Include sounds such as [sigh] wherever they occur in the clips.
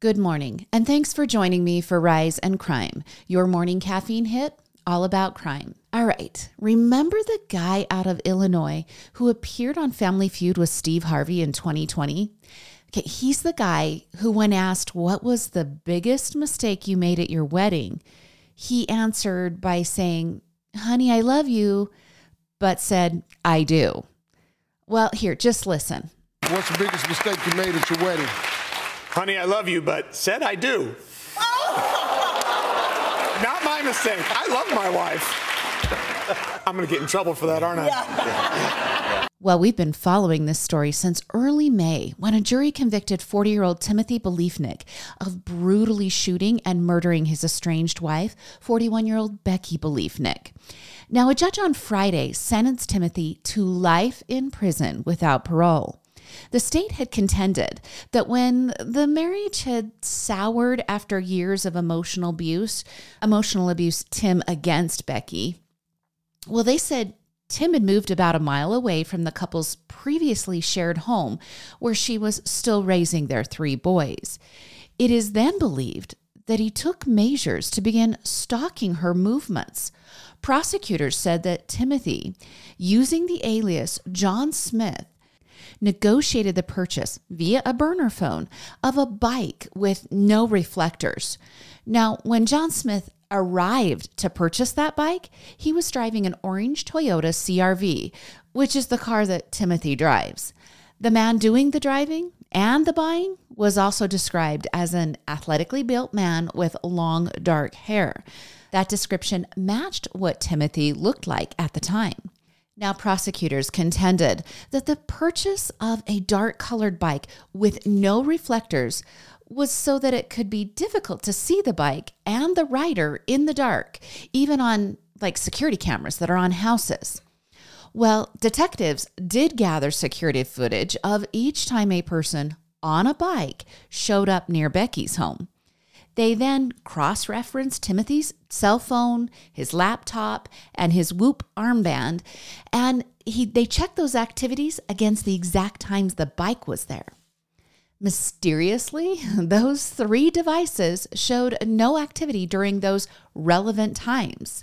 Good morning, and thanks for joining me for Rise and Crime, your morning caffeine hit all about crime. All right, remember the guy out of Illinois who appeared on Family Feud with Steve Harvey in 2020? Okay, he's the guy who, when asked what was the biggest mistake you made at your wedding, he answered by saying, Honey, I love you, but said, I do. Well, here, just listen. What's the biggest mistake you made at your wedding? Honey, I love you, but said I do. [laughs] Not my mistake. I love my wife. I'm going to get in trouble for that, aren't I? Yeah. Well, we've been following this story since early May when a jury convicted 40 year old Timothy Bliefnick of brutally shooting and murdering his estranged wife, 41 year old Becky Bliefnick. Now, a judge on Friday sentenced Timothy to life in prison without parole. The state had contended that when the marriage had soured after years of emotional abuse, emotional abuse, Tim against Becky, well, they said Tim had moved about a mile away from the couple's previously shared home, where she was still raising their three boys. It is then believed that he took measures to begin stalking her movements. Prosecutors said that Timothy, using the alias John Smith, negotiated the purchase via a burner phone of a bike with no reflectors. Now, when John Smith arrived to purchase that bike, he was driving an orange Toyota CRV, which is the car that Timothy drives. The man doing the driving and the buying was also described as an athletically built man with long dark hair. That description matched what Timothy looked like at the time. Now, prosecutors contended that the purchase of a dark colored bike with no reflectors was so that it could be difficult to see the bike and the rider in the dark, even on like security cameras that are on houses. Well, detectives did gather security footage of each time a person on a bike showed up near Becky's home. They then cross referenced Timothy's cell phone, his laptop, and his Whoop armband, and he, they checked those activities against the exact times the bike was there. Mysteriously, [laughs] those three devices showed no activity during those relevant times.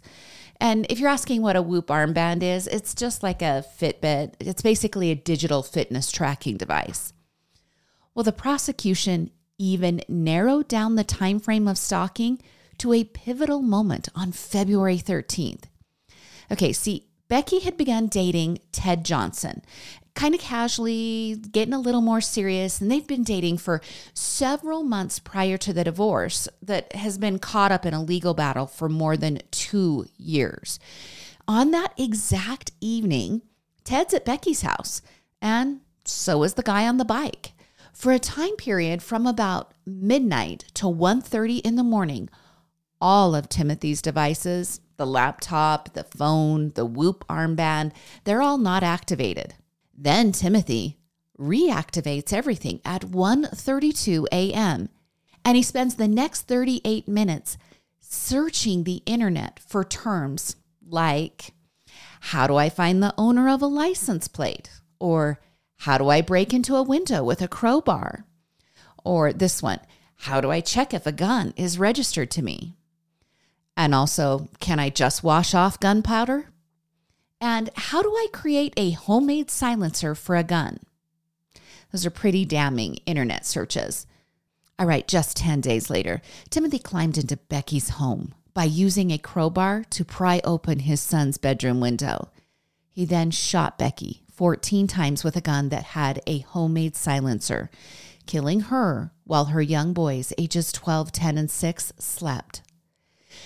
And if you're asking what a Whoop armband is, it's just like a Fitbit. It's basically a digital fitness tracking device. Well, the prosecution even narrowed down the time frame of stalking to a pivotal moment on February 13th. Okay, see, Becky had begun dating Ted Johnson, kind of casually, getting a little more serious, and they've been dating for several months prior to the divorce that has been caught up in a legal battle for more than two years. On that exact evening, Ted's at Becky's house, and so is the guy on the bike. For a time period from about midnight to 1:30 in the morning, all of Timothy's devices, the laptop, the phone, the Whoop armband, they're all not activated. Then Timothy reactivates everything at 1:32 a.m. and he spends the next 38 minutes searching the internet for terms like how do I find the owner of a license plate or how do I break into a window with a crowbar? Or this one, how do I check if a gun is registered to me? And also, can I just wash off gunpowder? And how do I create a homemade silencer for a gun? Those are pretty damning internet searches. All right, just 10 days later, Timothy climbed into Becky's home by using a crowbar to pry open his son's bedroom window. He then shot Becky 14 times with a gun that had a homemade silencer, killing her while her young boys, ages 12, 10, and 6, slept.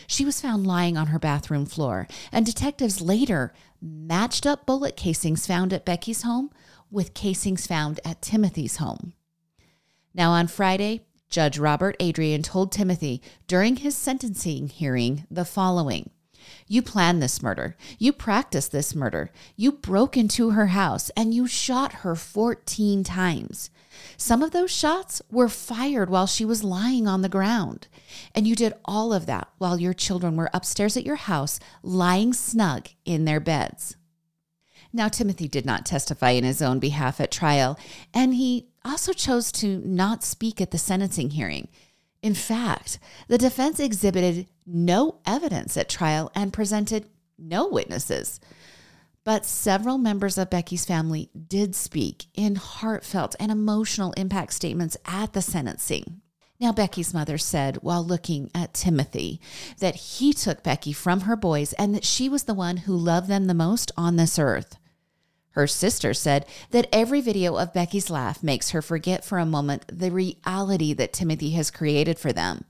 She was found lying on her bathroom floor, and detectives later matched up bullet casings found at Becky's home with casings found at Timothy's home. Now, on Friday, Judge Robert Adrian told Timothy during his sentencing hearing the following You planned this murder. You practiced this murder. You broke into her house and you shot her 14 times. Some of those shots were fired while she was lying on the ground. And you did all of that while your children were upstairs at your house, lying snug in their beds. Now, Timothy did not testify in his own behalf at trial, and he also chose to not speak at the sentencing hearing. In fact, the defense exhibited no evidence at trial and presented no witnesses. But several members of Becky's family did speak in heartfelt and emotional impact statements at the sentencing. Now, Becky's mother said while looking at Timothy that he took Becky from her boys and that she was the one who loved them the most on this earth. Her sister said that every video of Becky's laugh makes her forget for a moment the reality that Timothy has created for them.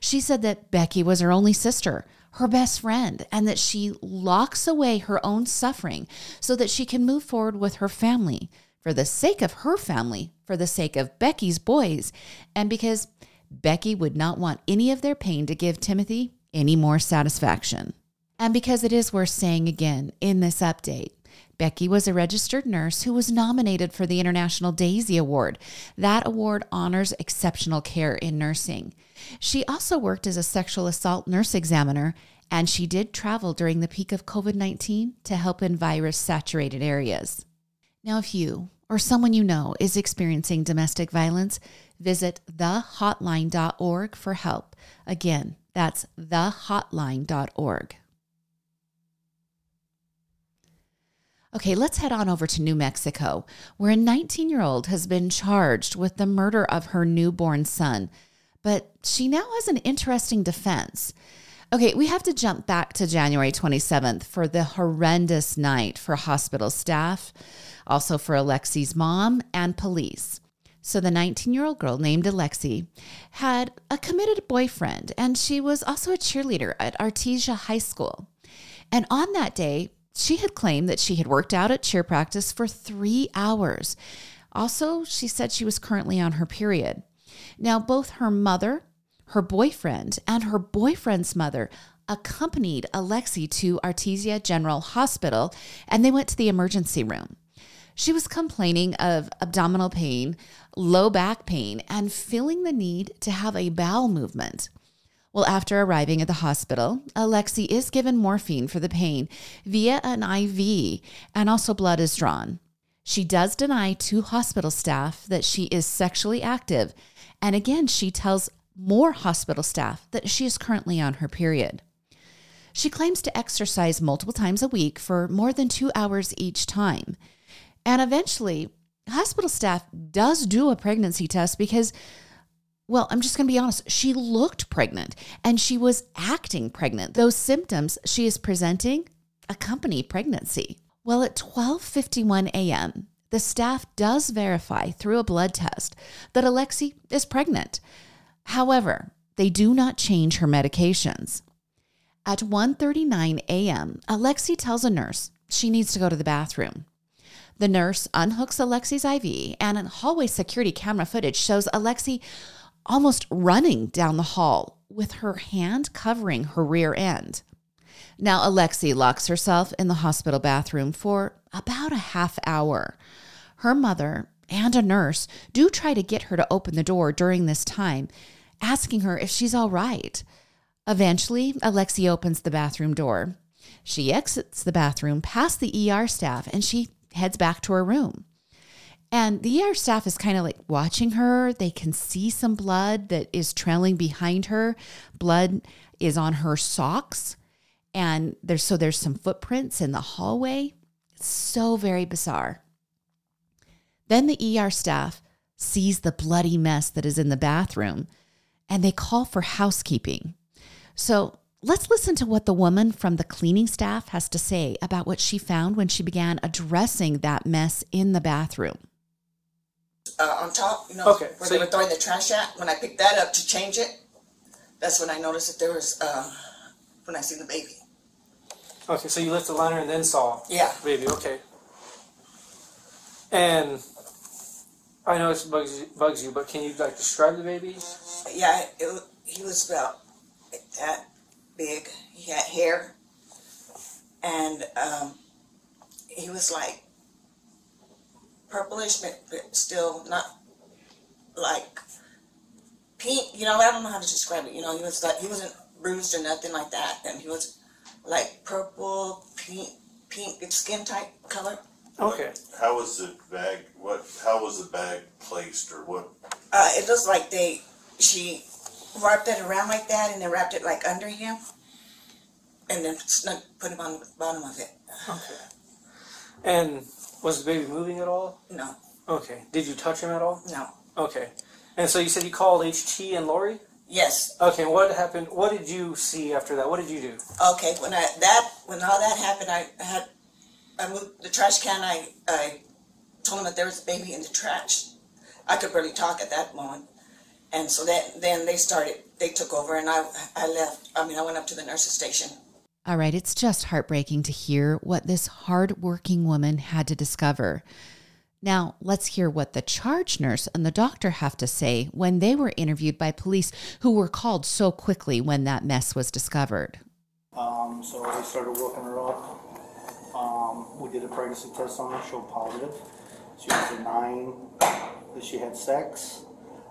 She said that Becky was her only sister, her best friend, and that she locks away her own suffering so that she can move forward with her family for the sake of her family, for the sake of Becky's boys, and because Becky would not want any of their pain to give Timothy any more satisfaction. And because it is worth saying again in this update Becky was a registered nurse who was nominated for the International Daisy Award. That award honors exceptional care in nursing. She also worked as a sexual assault nurse examiner, and she did travel during the peak of COVID 19 to help in virus saturated areas. Now, if you or someone you know is experiencing domestic violence, visit thehotline.org for help. Again, that's thehotline.org. Okay, let's head on over to New Mexico, where a 19 year old has been charged with the murder of her newborn son. But she now has an interesting defense. Okay, we have to jump back to January 27th for the horrendous night for hospital staff, also for Alexee's mom and police. So, the 19 year old girl named Alexee had a committed boyfriend, and she was also a cheerleader at Artesia High School. And on that day, she had claimed that she had worked out at cheer practice for three hours. Also, she said she was currently on her period. Now, both her mother, her boyfriend, and her boyfriend's mother accompanied Alexee to Artesia General Hospital and they went to the emergency room. She was complaining of abdominal pain, low back pain, and feeling the need to have a bowel movement. Well, after arriving at the hospital, Alexee is given morphine for the pain via an IV, and also blood is drawn. She does deny to hospital staff that she is sexually active, and again, she tells more hospital staff that she is currently on her period. She claims to exercise multiple times a week for more than two hours each time. And eventually, hospital staff does do a pregnancy test because well, I'm just going to be honest. She looked pregnant and she was acting pregnant. Those symptoms she is presenting accompany pregnancy. Well, at 12:51 a.m., the staff does verify through a blood test that Alexee is pregnant. However, they do not change her medications. At 1:39 a.m., Alexee tells a nurse she needs to go to the bathroom. The nurse unhooks Alexee's IV, and hallway security camera footage shows Alexee almost running down the hall with her hand covering her rear end. Now, Alexee locks herself in the hospital bathroom for about a half hour. Her mother and a nurse do try to get her to open the door during this time, asking her if she's all right. Eventually, Alexee opens the bathroom door. She exits the bathroom past the ER staff and she heads back to her room. And the ER staff is kind of like watching her. They can see some blood that is trailing behind her. Blood is on her socks. And there's so there's some footprints in the hallway. It's so very bizarre. Then the ER staff sees the bloody mess that is in the bathroom and they call for housekeeping. So let's listen to what the woman from the cleaning staff has to say about what she found when she began addressing that mess in the bathroom uh, on top, you know, Okay, where so they were you- throwing the trash at. When I picked that up to change it, that's when I noticed that there was, uh, when I seen the baby. Okay, so you lifted the liner and then saw Yeah. the baby. Okay. And I know it bugs you, bugs you, but can you like describe the baby? Yeah, it, wa- he was about that big. He had hair, and um, he was like purplish, but, but still not like pink. You know, I don't know how to describe it. You know, he was like he wasn't bruised or nothing like that, and he was like purple, pink, pink skin type color. Okay. How was the bag? What? How was the bag placed, or what? Uh, it looks like they she wrapped it around like that, and then wrapped it like under him, and then snuck, put him on the bottom of it. Okay. And was the baby moving at all? No, Okay. Did you touch him at all? no, Okay. And so you said you called HT and Lori? yes. Okay, what happened? What did you see after that? What did you do? Okay, when I that when all that happened, I had I moved the trash can. I I told him that there was a baby in the trash. I could barely talk at that moment, and so that then they started. They took over, and I I left. I mean, I went up to the nurse's station. All right, it's just heartbreaking to hear what this hardworking woman had to discover. Now, let's hear what the charge nurse and the doctor have to say when they were interviewed by police who were called so quickly when that mess was discovered. Um, so they started working her up. Um, we did a pregnancy test on her, showed positive. She was a nine, that she had sex.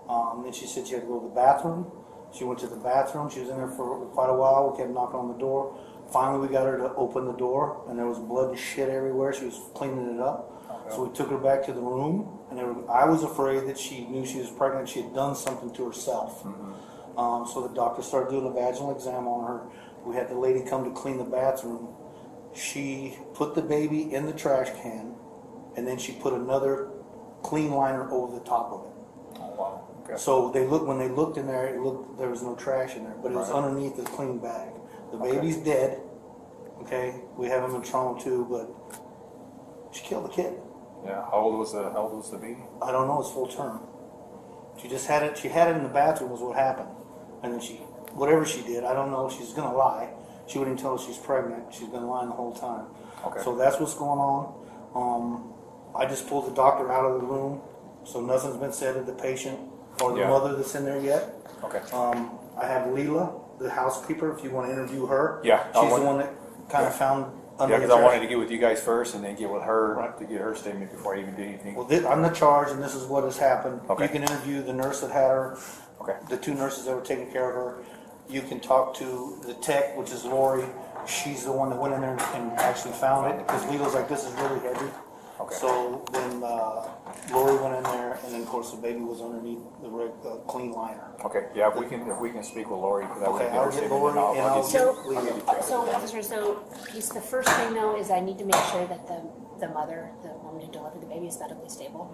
Um, then she said she had to go to the bathroom. She went to the bathroom. She was in there for quite a while. We kept knocking on the door. Finally, we got her to open the door, and there was blood and shit everywhere. She was cleaning it up. So we took her back to the room, and there, I was afraid that she knew she was pregnant. She had done something to herself. Um, so the doctor started doing a vaginal exam on her. We had the lady come to clean the bathroom. She put the baby in the trash can, and then she put another clean liner over the top of it. Oh, wow. Okay. So they looked when they looked in there. It looked there was no trash in there, but it was Right. underneath the clean bag. The Okay. baby's dead. Okay, we have him in trauma too, but she killed the kid. Yeah. How old was the How old was the baby? I don't know. It's full term. She just had it. She had it in the bathroom. Was what happened, and then she, whatever she did, I don't know. She's gonna lie. She wouldn't tell us she's pregnant. She's been lying the whole time. Okay. So that's what's going on. Um, I just pulled the doctor out of the room, so nothing's been said to the patient or the Yeah. mother that's in there yet. Okay. Um, I have Leela, the housekeeper. If you want to interview her, Yeah, I she's the want- one that kind of found. Yeah, under because I wanted to get with you guys first, and then get with her Right. to get her statement before I even did anything. Well, thi- I'm the charge, and this is what has happened. Okay. You can interview the nurse that had her, Okay. the two nurses that were taking care of her. You can talk to the tech, which is Lori. She's the one that went in there and actually found it, because Leela's like, this is really heavy. Okay. So when uh, Lori went in there, and then of course the baby was underneath the reg, uh, clean liner. Okay. Yeah. If we can, if we can speak with Lori, that would Okay, get I'll her get statement. Lori and I'll, and I'll I'll get get you. I'll get you So, officer, so piece, the first thing though is I need to make sure that the, the mother, the woman who delivered the baby is medically stable.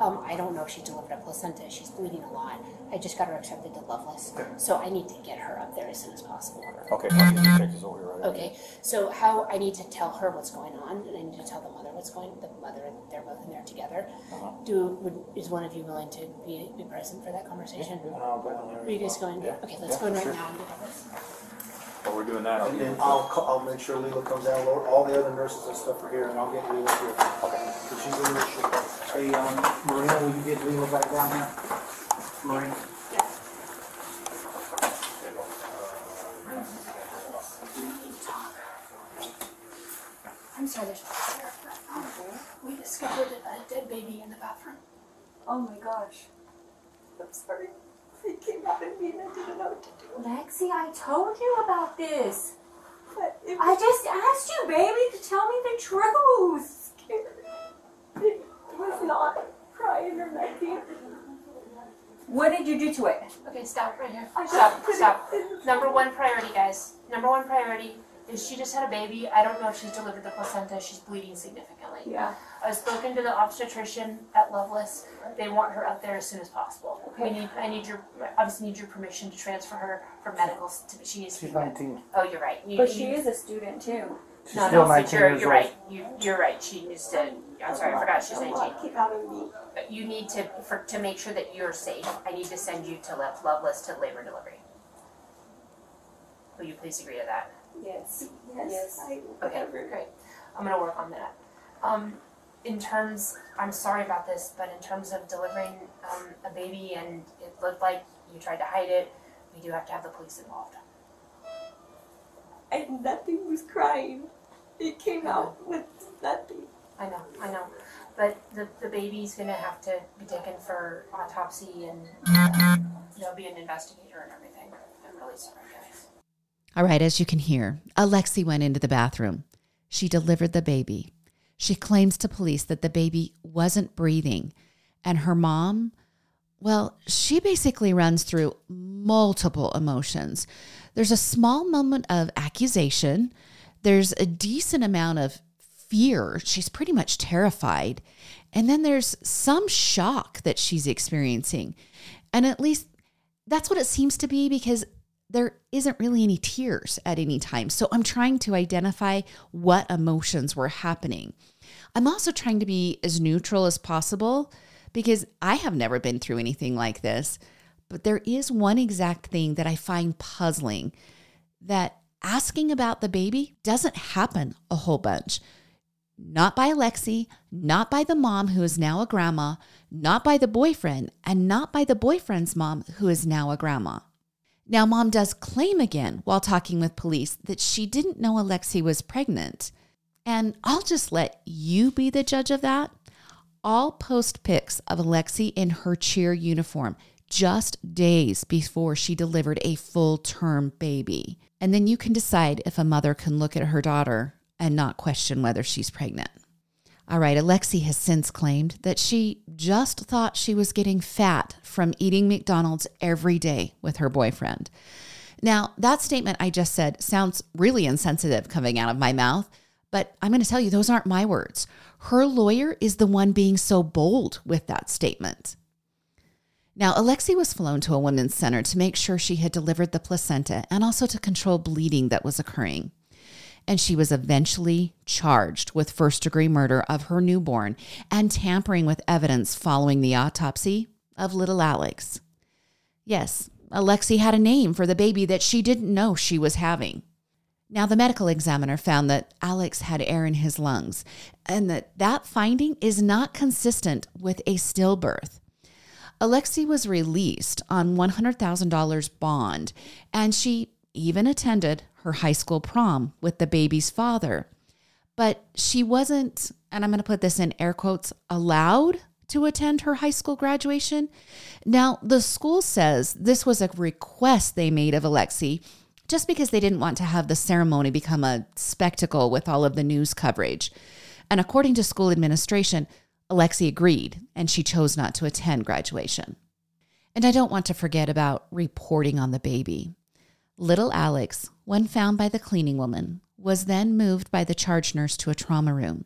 Um, I don't know if she delivered a placenta, she's bleeding a lot. I just got her accepted to Lovelace, so I need to get her up there as soon as possible. Okay. I'll get you check this over here right Okay, so how, I need to tell her what's going on, and I need to tell the mother what's going, the mother, and they're both in there together. Do, would, is one of you willing to be, be present for that conversation? Go in there. Are you guys going, Yeah. okay, let's Yeah, go in right sure. now and do this. While we're doing that, I'll And get then I'll, ca- I'll make sure Leela comes down, Lori- all the other nurses and stuff are here, and I'll get Leela here. Okay. She's in the ship. Hey, um, Marina, will you get Leela back down here? Marina? I'm sorry, there's. We discovered a dead baby in the bathroom. Oh my gosh. I'm sorry. It came out of me and I didn't know what to do. Lexi, I told you about this. But it I just asked you, baby, to tell me the truth. scary. It was not crying or nothing. What did you do to it? Okay, stop right here. I Stop, stop. Number one priority, guys. Number one priority is she just had a baby. I don't know if she's delivered the placenta. She's bleeding significantly. Yeah. I've spoken to the obstetrician at Lovelace. They want her up there as soon as possible. We Okay. need, I need your, obviously need your permission to transfer her for medical. To, she needs to She's be. nineteen. Oh, you're right. You, But you- she is a student too. She's No, still no, nineteen you're, years you're old. right. You, you're right. She needs to. I'm sorry, I forgot she's 19. lot came out of me. But you need to, for, to make sure that you're safe, I need to send you to Lo- Lovelace to labor and delivery. Will you please agree to that? Yes. Yes. Yes. I, Okay, great. I'm gonna work on that. Um, in terms, I'm sorry about this, but in terms of delivering um, a baby and it looked like you tried to hide it, we do have to have the police involved. And nothing was crying. It came out with nothing. I know, I know. But the, the baby's gonna have to be taken for autopsy and uh, there'll be an investigator and everything. I'm really sorry. All right, as you can hear, Alexee went into the bathroom. She delivered the baby. She claims to police that the baby wasn't breathing. And her mom, well, she basically runs through multiple emotions. There's a small moment of accusation, there's a decent amount of fear. She's pretty much terrified. And then there's some shock that she's experiencing. And at least that's what it seems to be because there isn't really any tears at any time. So I'm trying to identify what emotions were happening. I'm also trying to be as neutral as possible because I have never been through anything like this. But there is one exact thing that I find puzzling that asking about the baby doesn't happen a whole bunch. Not by Alexee, not by the mom who is now a grandma, not by the boyfriend, and not by the boyfriend's mom who is now a grandma. Now, mom does claim again while talking with police that she didn't know Alexee was pregnant. And I'll just let you be the judge of that. I'll post pics of Alexee in her cheer uniform just days before she delivered a full term baby. And then you can decide if a mother can look at her daughter and not question whether she's pregnant. All right, Alexee has since claimed that she just thought she was getting fat from eating McDonald's every day with her boyfriend. Now, that statement I just said sounds really insensitive coming out of my mouth, but I'm going to tell you, those aren't my words. Her lawyer is the one being so bold with that statement. Now, Alexee was flown to a women's center to make sure she had delivered the placenta and also to control bleeding that was occurring and she was eventually charged with first degree murder of her newborn and tampering with evidence following the autopsy of little Alex. Yes, Alexee had a name for the baby that she didn't know she was having. Now, the medical examiner found that Alex had air in his lungs and that that finding is not consistent with a stillbirth. Alexee was released on $100,000 bond and she even attended her high school prom with the baby's father. But she wasn't, and I'm going to put this in air quotes, allowed to attend her high school graduation. Now, the school says this was a request they made of Alexee just because they didn't want to have the ceremony become a spectacle with all of the news coverage. And according to school administration, Alexee agreed and she chose not to attend graduation. And I don't want to forget about reporting on the baby. Little Alex, when found by the cleaning woman, was then moved by the charge nurse to a trauma room.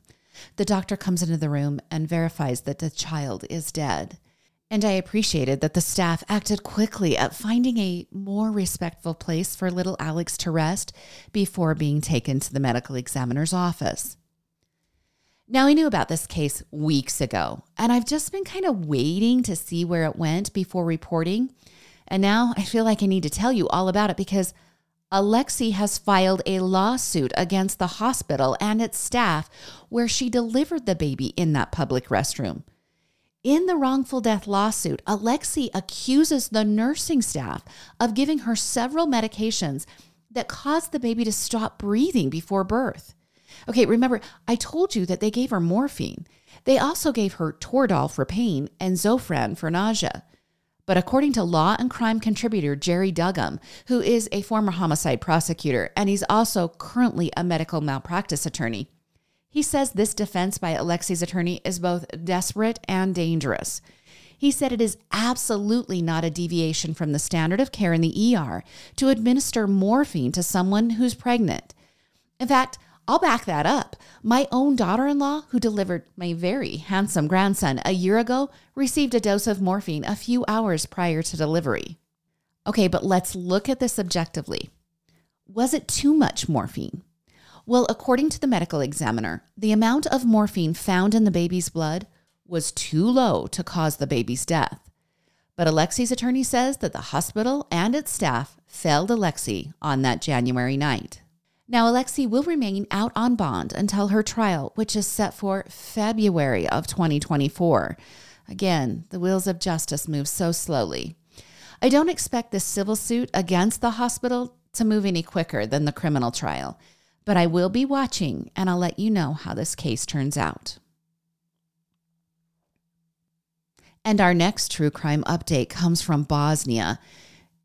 The doctor comes into the room and verifies that the child is dead. And I appreciated that the staff acted quickly at finding a more respectful place for little Alex to rest before being taken to the medical examiner's office. Now, I knew about this case weeks ago, and I've just been kind of waiting to see where it went before reporting. And now I feel like I need to tell you all about it because Alexee has filed a lawsuit against the hospital and its staff where she delivered the baby in that public restroom. In the wrongful death lawsuit, Alexee accuses the nursing staff of giving her several medications that caused the baby to stop breathing before birth. Okay, remember, I told you that they gave her morphine. They also gave her Toradol for pain and Zofran for nausea. But according to law and crime contributor Jerry Duggan, who is a former homicide prosecutor and he's also currently a medical malpractice attorney, he says this defense by Alexee's attorney is both desperate and dangerous. He said it is absolutely not a deviation from the standard of care in the ER to administer morphine to someone who's pregnant. In fact, I'll back that up. My own daughter in law, who delivered my very handsome grandson a year ago, received a dose of morphine a few hours prior to delivery. Okay, but let's look at this objectively. Was it too much morphine? Well, according to the medical examiner, the amount of morphine found in the baby's blood was too low to cause the baby's death. But Alexee's attorney says that the hospital and its staff failed Alexee on that January night. Now, Alexee will remain out on bond until her trial, which is set for February of 2024. Again, the wheels of justice move so slowly. I don't expect the civil suit against the hospital to move any quicker than the criminal trial, but I will be watching and I'll let you know how this case turns out. And our next true crime update comes from Bosnia.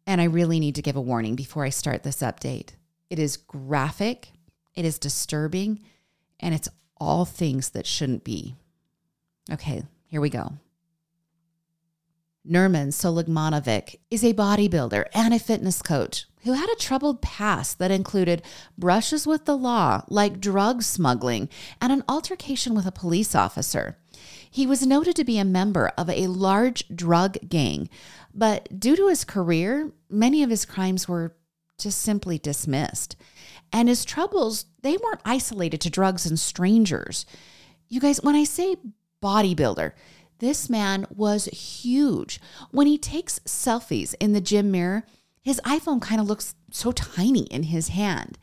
And I really need to give a warning before I start this update. It is graphic, it is disturbing, and it's all things that shouldn't be. Okay, here we go. Nermin Sulejmanovic is a bodybuilder and a fitness coach who had a troubled past that included brushes with the law, like drug smuggling, and an altercation with a police officer. He was noted to be a member of a large drug gang, but due to his career, many of his crimes were just simply dismissed. And his troubles, they weren't isolated to drugs and strangers. You guys, when I say bodybuilder, this man was huge. When he takes selfies in the gym mirror, his iPhone kind of looks so tiny in his hand.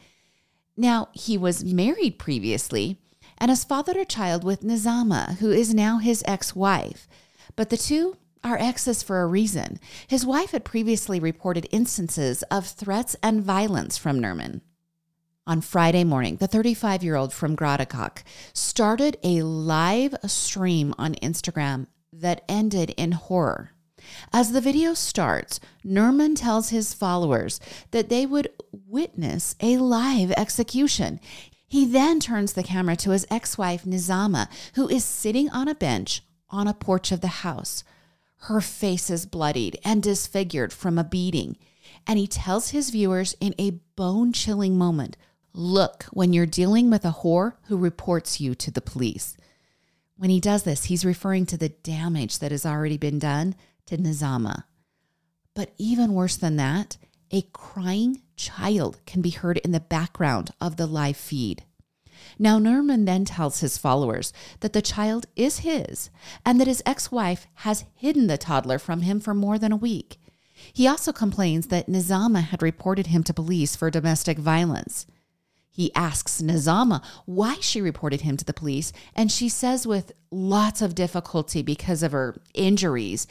Now, he was married previously and has fathered a child with Nizama, who is now his ex wife. But the two are exes for a reason. His wife had previously reported instances of threats and violence from Nermin. On Friday morning, the 35 year old from Gradačac started a live stream on Instagram that ended in horror. As the video starts, Nermin tells his followers that they would witness a live execution. He then turns the camera to his ex wife, Nizama, who is sitting on a bench on a porch of the house. Her face is bloodied and disfigured from a beating. And he tells his viewers in a bone chilling moment look when you're dealing with a whore who reports you to the police. When he does this, he's referring to the damage that has already been done to Nizama. But even worse than that, a crying child can be heard in the background of the live feed. Now, Nermin then tells his followers that the child is his and that his ex wife has hidden the toddler from him for more than a week. He also complains that Nizama had reported him to police for domestic violence. He asks Nizama why she reported him to the police, and she says, with lots of difficulty because of her injuries,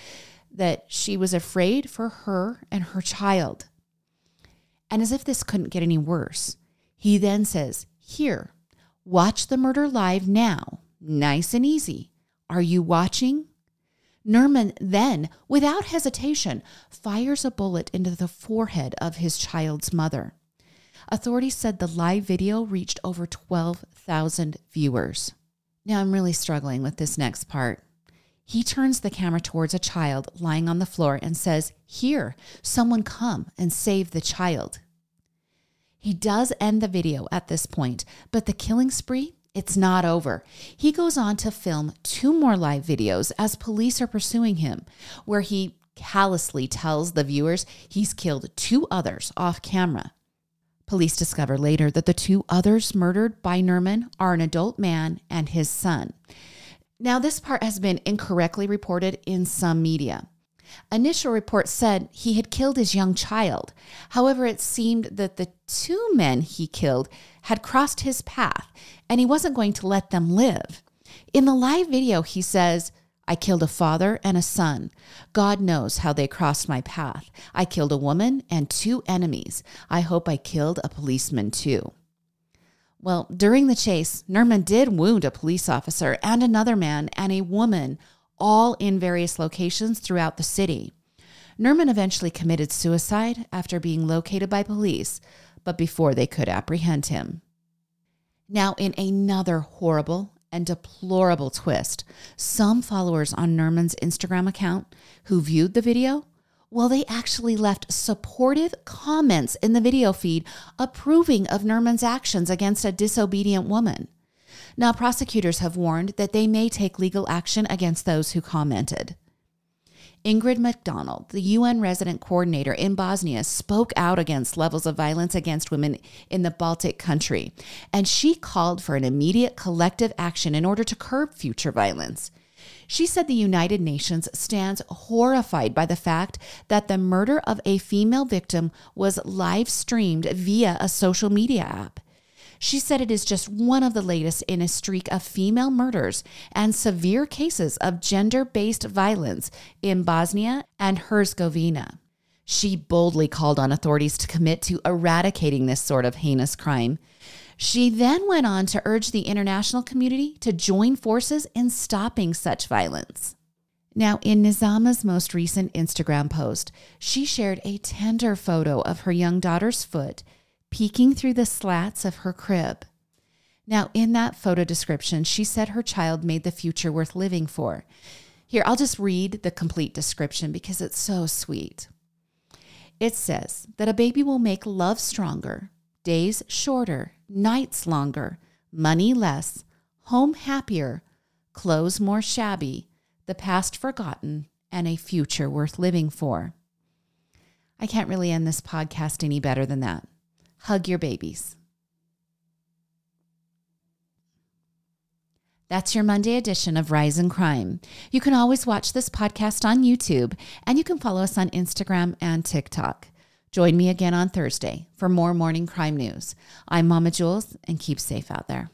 that she was afraid for her and her child. And as if this couldn't get any worse, he then says, Here, watch the murder live now. Nice and easy. Are you watching? Nermin then, without hesitation, fires a bullet into the forehead of his child's mother. Authorities said the live video reached over 12,000 viewers. Now I'm really struggling with this next part. He turns the camera towards a child lying on the floor and says, Here, someone come and save the child. He does end the video at this point, but the killing spree, it's not over. He goes on to film two more live videos as police are pursuing him, where he callously tells the viewers he's killed two others off camera. Police discover later that the two others murdered by Nermin are an adult man and his son. Now, this part has been incorrectly reported in some media. Initial reports said he had killed his young child. However, it seemed that the two men he killed had crossed his path and he wasn't going to let them live. In the live video, he says, I killed a father and a son. God knows how they crossed my path. I killed a woman and two enemies. I hope I killed a policeman too. Well, during the chase, Nermin did wound a police officer and another man and a woman, all in various locations throughout the city. Nermin eventually committed suicide after being located by police, but before they could apprehend him. Now, in another horrible and deplorable twist, some followers on Nermin's Instagram account who viewed the video well, they actually left supportive comments in the video feed approving of Nermin's actions against a disobedient woman. Now, prosecutors have warned that they may take legal action against those who commented. Ingrid Macdonald, the UN resident coordinator in Bosnia, spoke out against levels of violence against women in the Baltic country, and she called for an immediate collective action in order to curb future violence. She said the United Nations stands horrified by the fact that the murder of a female victim was live streamed via a social media app. She said it is just one of the latest in a streak of female murders and severe cases of gender based violence in Bosnia and Herzegovina. She boldly called on authorities to commit to eradicating this sort of heinous crime. She then went on to urge the international community to join forces in stopping such violence. Now, in Nizama's most recent Instagram post, she shared a tender photo of her young daughter's foot peeking through the slats of her crib. Now, in that photo description, she said her child made the future worth living for. Here, I'll just read the complete description because it's so sweet. It says that a baby will make love stronger, days shorter, nights longer, money less, home happier, clothes more shabby, the past forgotten, and a future worth living for. I can't really end this podcast any better than that. Hug your babies. That's your Monday edition of Rise and Crime. You can always watch this podcast on YouTube and you can follow us on Instagram and TikTok. Join me again on Thursday for more morning crime news. I'm Mama Jules and keep safe out there.